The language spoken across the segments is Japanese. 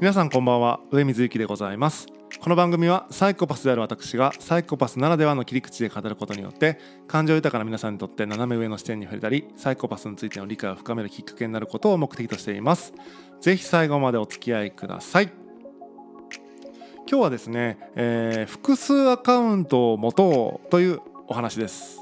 皆さんこんばんは。上水幸でございます。この番組はサイコパスである私がサイコパスならではの切り口で語ることによって感情豊かな皆さんにとって斜め上の視点に触れたりサイコパスについての理解を深めるきっかけになることを目的としています。ぜひ最後までお付き合いください。今日はですね、えー、複数アカウントを持とうというお話です、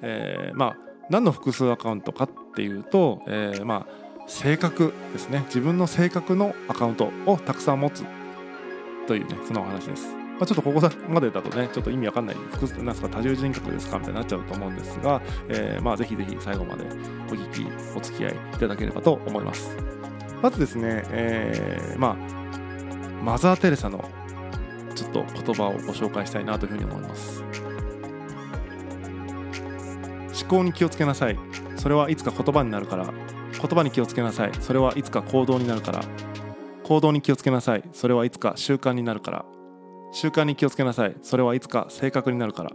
えー、まあ何の複数アカウントかっていうと、えー、まあ性格ですね。自分の性格のアカウントをたくさん持つというねそのお話です、まあ、ちょっとここまでだとねちょっと意味わかんない複数なんすか多重人格ですかみたいになっちゃうと思うんですが、えー、まあぜひぜひ最後までお聞きお付き合いいただければと思います。まずですね、えー、まあマザー・テレサのちょっと言葉をご紹介したいなというふうに思います。思考に気をつけなさい。それはいつか言葉になるから言葉に気をつけなさい。それはいつか行動になるから。行動に気をつけなさい。それはいつか習慣になるから。習慣に気をつけなさい。それはいつか性格になるから。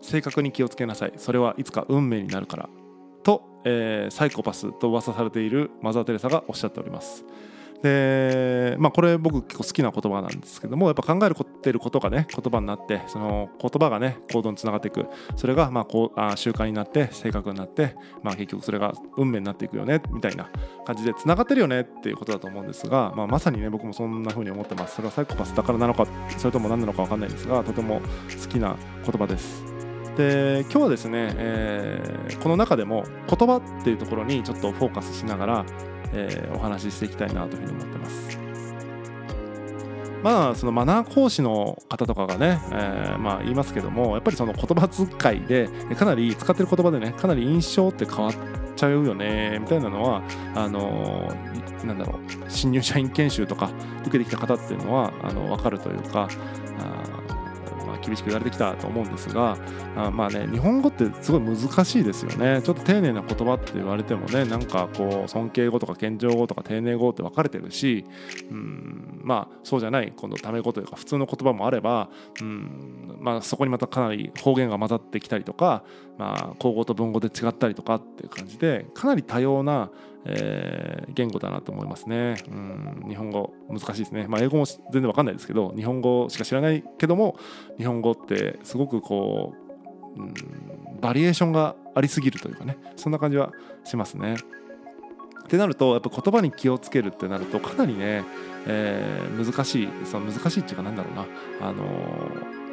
性格に気をつけなさい。それはいつか運命になるから。と、えー、サイコパスと噂されているマザー・テレサがおっしゃっております。でまあこれ僕結構好きな言葉なんですけどもやっぱ考えるてることがね言葉になってその言葉がね行動につながっていく。それがまあこうあ習慣になって性格になってまあ結局それが運命になっていくよねみたいな感じでつながってるよねっていうことだと思うんですが、まあ、まさにね僕もそんな風に思ってます。それはサイコパスだからなのかそれとも何なのか分かんないですがとても好きな言葉です。で今日はですね、えー、この中でも言葉っていうところにちょっとフォーカスしながらえー、お話ししていきたいなというふうに思ってます。まあそのマナー講師の方とかがね、えー、まあ言いますけどもやっぱりその言葉遣いでかなり使ってる言葉でねかなり印象って変わっちゃうよねみたいなのはあのー、なんだろう新入社員研修とか受けてきた方っていうのはあの分かるというか厳しく言われてきたと思うんですがあまあね日本語ってすごい難しいですよね。ちょっと丁寧な言葉って言われてもねなんかこう尊敬語とか謙譲語とか丁寧語って分かれてるしうんまあそうじゃない今度タメ語というか普通の言葉もあればうんまあそこにまたかなり方言が混ざってきたりとかまあ口語と文語で違ったりとかっていう感じでかなり多様なえー、言語だなと思いますね。うん日本語難しいですね。まあ、英語も全然わかんないですけど日本語しか知らないけども日本語ってすごくこう、うん、バリエーションがありすぎるというかねそんな感じはしますね。ってなるとやっぱ言葉に気をつけるってなるとかなりね、えー、難しいその難しいっていうかなんだろうなあの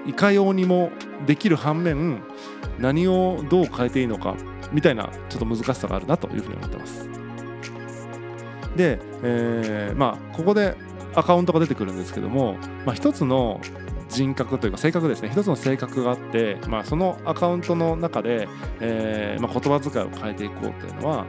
いかようにもできる反面何をどう変えていいのかみたいなちょっと難しさがあるなというふうに思ってます。で、えー、まあここでアカウントが出てくるんですけども、まあ、一つの人格というか性格ですね。一つの性格があって、まあ、そのアカウントの中で、えーまあ、言葉遣いを変えていこうというのは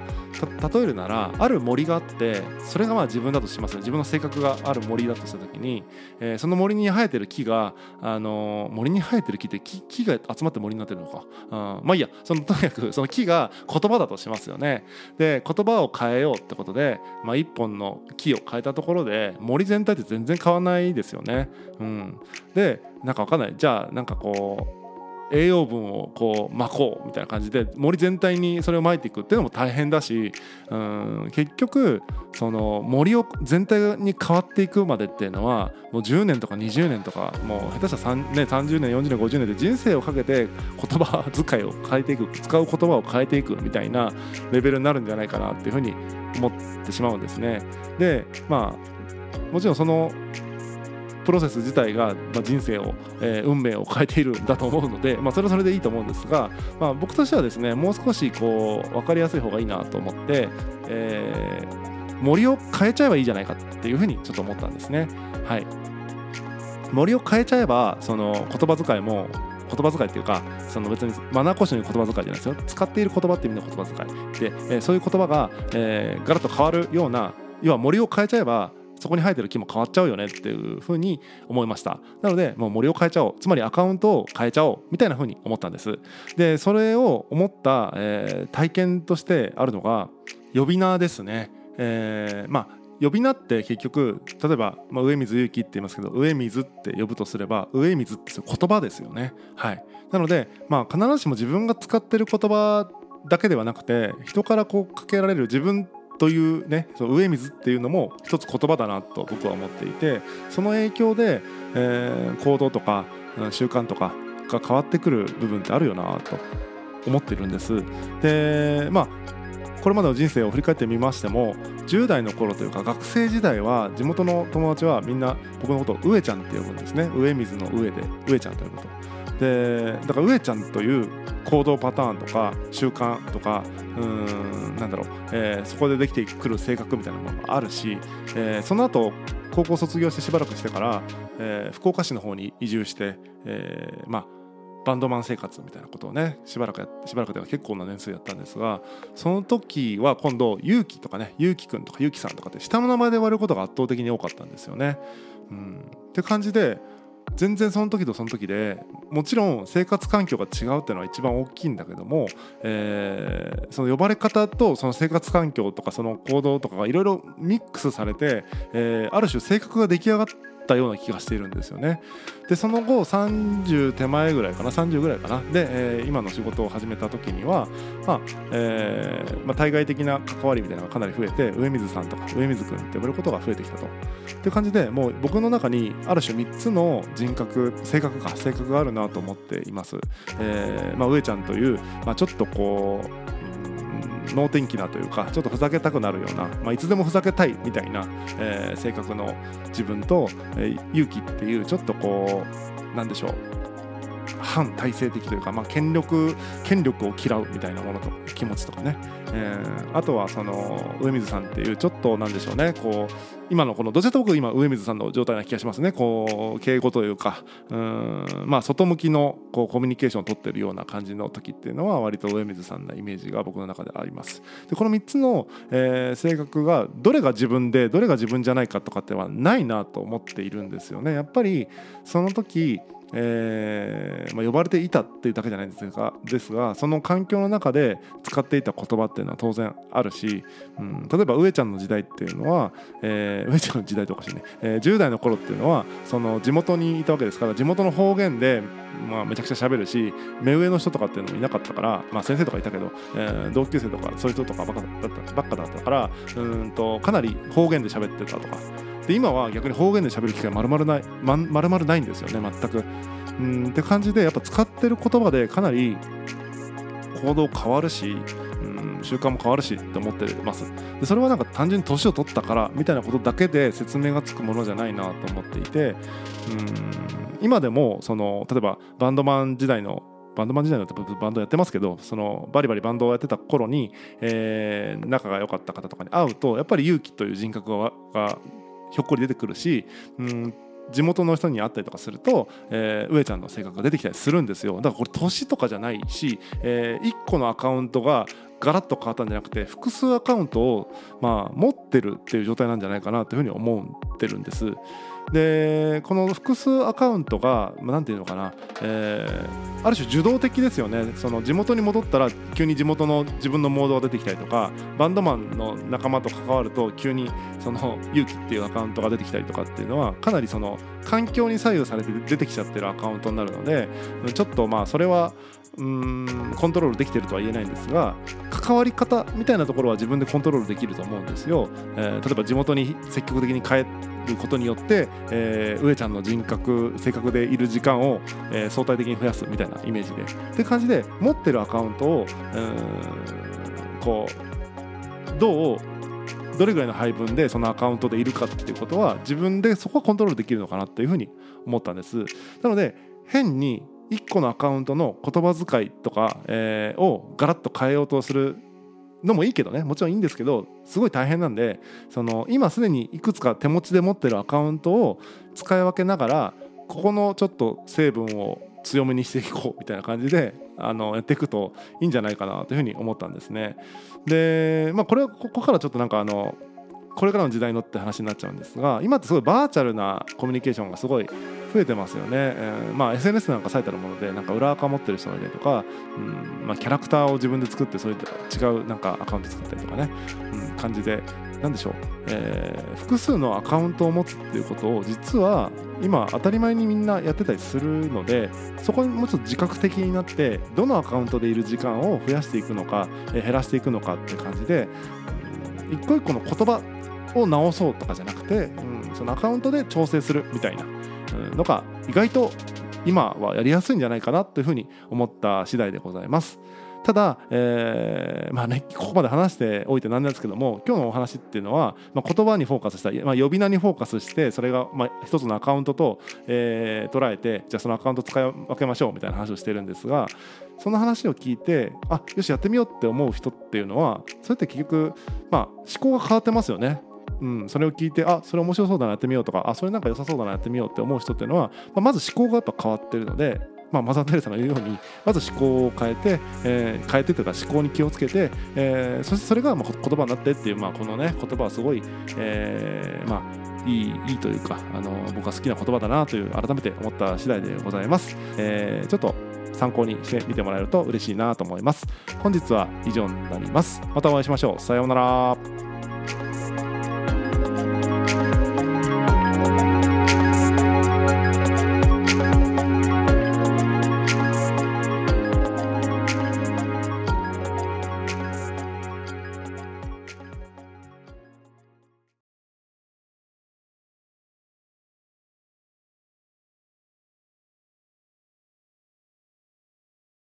例えるならある森があってそれがまあ自分だとします自分の性格がある森だとした時に、えー、その森に生えてる木が、あのー、森に生えてる木って木木が集まって森になってるのか、うん、まあいいや。そのとにかくその木が言葉だとしますよね。で言葉を変えようってことで、まあ、一本の木を変えたところで森全体って全然変わらないですよね、うん、でなんかわかんないじゃあなんかこう栄養分をこうまこうみたいな感じで森全体にそれをまいていくっていうのも大変だしうん結局その森を全体に変わっていくまでっていうのはもう10年とか20年とかもう下手したら、ね、30年40年50年で人生をかけて言葉遣いを変えていく使う言葉を変えていくみたいなレベルになるんじゃないかなっていうふうに思ってしまうんですね。でまあもちろんそのプロセス自体が、ま人生を、え、運命を変えているんだと思うので、ま、それはそれでいいと思うんですが、まあ、僕としてはですねもう少しこう分かりやすい方がいいなと思って、え、森を変えちゃえばいいじゃないかっていうふうにちょっと思ったんですね。はい、森を変えちゃえばその言葉遣いも言葉遣いっていうかその別にマナー講師の言葉遣いじゃないですよ。使っている言葉っていう意味の言葉遣い。で、えー、そういう言葉が、えー、ガラッと変わるような要は森を変えちゃえばそこに生えてる木も変わっちゃうよねっていうふうに思いました。なのでもう森を変えちゃおう。つまりアカウントを変えちゃおうみたいなふうに思ったんです。でそれを思った、えー、体験としてあるのが呼び名ですね、えー、まあ呼び名って結局例えば、まあ、上水ゆきって言いますけど上水って呼ぶとすれば上水って言葉ですよね。はい。なので、まあ、必ずしも自分が使ってる言葉だけではなくて人からこうかけられる自分というねその上水っていうのも一つ言葉だなと僕は思っていてその影響で、えー、行動とか習慣とかが変わってくる部分ってあるよなと思ってるんです。でまあこれまでの人生を振り返ってみましても10代の頃というか学生時代は地元の友達はみんな僕のことを上ちゃんって呼ぶんですね。上水の上で上ちゃんと呼ぶと。でだから上ちゃんという行動パターンとか習慣とかうんなんだろう、えー、そこでできてくる性格みたいなものがあるし、えー、その後高校卒業してしばらくしてから、えー、福岡市の方に移住して、えー、まあバンドマン生活みたいなことをねしばらくやしばらくでは結構な年数やったんですがその時は今度ゆうきとかねゆうきくんとかゆうきさんとかって下の名前で呼ばれることが圧倒的に多かったんですよね。うん、って感じで全然その時とその時でもちろん生活環境が違うっていうのは一番大きいんだけども、えー、その呼ばれ方とその生活環境とかその行動とかがいろいろミックスされて、えー、ある種性格が出来上がってたような気がしているんですよね。でその後30手前ぐらいかな30ぐらいかなで、えー、今の仕事を始めた時には、まあえーまあ、対外的な関わりみたいなのがかなり増えて上水さんとか上水君って呼ばれることが増えてきたと。っていう感じでもう僕の中にある種3つの人格性格か性格があるなと思っています。えーまあ、上ちゃんという、まあ、ちょっとこう能天気なというかちょっとふざけたくなるような、まあ、いつでもふざけたいみたいな、えー、性格の自分と、えー、勇気っていうちょっとこうなんでしょう反体制的というか、まあ、権力権力を嫌うみたいなものと気持ちとかね、えー、あとはその上水さんっていうちょっとなんでしょうね。こう今のこのどちらと僕今上水さんの状態な気がしますね。こう敬語というかうんまあ外向きのこうコミュニケーションを取ってるような感じの時っていうのは割と上水さんなイメージが僕の中であります。でこの3つの、えー、性格がどれが自分でどれが自分じゃないかとかってはないなと思っているんですよね。やっぱりその時えー、まあ、呼ばれていたっていうだけじゃないんですがですがその環境の中で使っていた言葉っていうのは当然あるし、うん、例えば上ちゃんの時代っていうのは、えー、上ちゃんの時代とかしね、えー、10代の頃っていうのはその地元にいたわけですから地元の方言で、まあ、めちゃくちゃ喋るし目上の人とかっていうのもいなかったから、まあ、先生とかいたけど、えー、同級生とかそういう人とかばっかだったばっかだったからうんとかなり方言で喋ってたとか。で今は逆に方言で喋る機会まるまるない、ま、丸々ないんですよね全く。うんって感じでやっぱ使ってる言葉でかなり行動変わるし、うん、習慣も変わるしって思ってますでそれはなんか単純に年を取ったからみたいなことだけで説明がつくものじゃないなと思っていてうん今でもその例えばバンドマン時代のバンドマン時代のバンドやってますけどそのバリバリバンドをやってた頃に、えー、仲が良かった方とかに会うとやっぱり勇気という人格がひょっこり出てくるしうん地元の人に会ったりとかすると、えー、上ちゃんの性格が出てきたりするんですよだからこれ年とかじゃないし、えー、1個のアカウントがガラッと変わったんじゃなくて複数アカウントを、まあ、持ってるっていう状態なんじゃないかなというふうに思ってるんです。でこの複数アカウントが何て言うのかな、えー、ある種受動的ですよね。その地元に戻ったら急に地元の自分のモードが出てきたりとかバンドマンの仲間と関わると急にその勇気っていうアカウントが出てきたりとかっていうのはかなりその環境に左右されて出てきちゃってるアカウントになるのでちょっとまあそれはうんコントロールできてるとは言えないんですが関わり方みたいなところは自分でコントロールできると思うんですよ、えー、例えば地元に積極的に帰ることによって、えー、上ちゃんの人格性格でいる時間を、えー、相対的に増やすみたいなイメージで。って感じで持ってるアカウントをうんこうどうどれぐらいの配分でそのアカウントでいるかっていうことは自分でそこはコントロールできるのかなっていうふうに思ったんです。なので変に1個のアカウントの言葉遣いとか、えー、をガラッと変えようとするのもいいけどねもちろんいいんですけどすごい大変なんでその今すでにいくつか手持ちで持ってるアカウントを使い分けながらここのちょっと成分を強めにしていこうみたいな感じであのやっていくといいんじゃないかなというふうに思ったんですね。でまあこれはここからちょっとなんかあのこれからの時代のって話になっちゃうんですが今ってすごいバーチャルなコミュニケーションがすごい増えてますよね、えー、まあ SNS なんか最たるものでなんか裏垢持ってる人がいたりとか、うんまあ、キャラクターを自分で作ってそういう違うなんかアカウント作ったりとかね、うん、感じで何でしょう、えー、複数のアカウントを持つっていうことを実は今当たり前にみんなやってたりするのでそこにもうちょっと自覚的になってどのアカウントでいる時間を増やしていくのか、えー、減らしていくのかっていう感じで一個一個の言葉を直そうとかじゃなくて、うん、そのアカウントで調整するみたいなのが意外と今はやりやすいんじゃないかなというふうに思った次第でございます。ただ、えー、まあね、ここまで話しておいてなんですけども今日のお話っていうのは、まあ、言葉にフォーカスした、まあ、呼び名にフォーカスしてそれが、まあ、一つのアカウントと、えー、捉えてじゃあそのアカウント使い分けましょうみたいな話をしてるんですがその話を聞いてあよしやってみようって思う人っていうのはそれって結局、まあ、思考が変わってますよね。うん、それを聞いてあそれ面白そうだなやってみようとかあそれなんか良さそうだなやってみようって思う人っていうのは、まあ、まず思考がやっぱ変わってるのでまあ、マザー・テレサが言うようにまず思考を変えて、えー、変えてというか思考に気をつけて、えー、そしてそれがまあ言葉になってっていう、まあ、このね言葉はすごい、えー、まあいいいいというかあの僕は好きな言葉だなという改めて思った次第でございます、えー、ちょっと参考にしてみてもらえると嬉しいなと思います。本日は以上になります。またお会いしましょう。さようなら。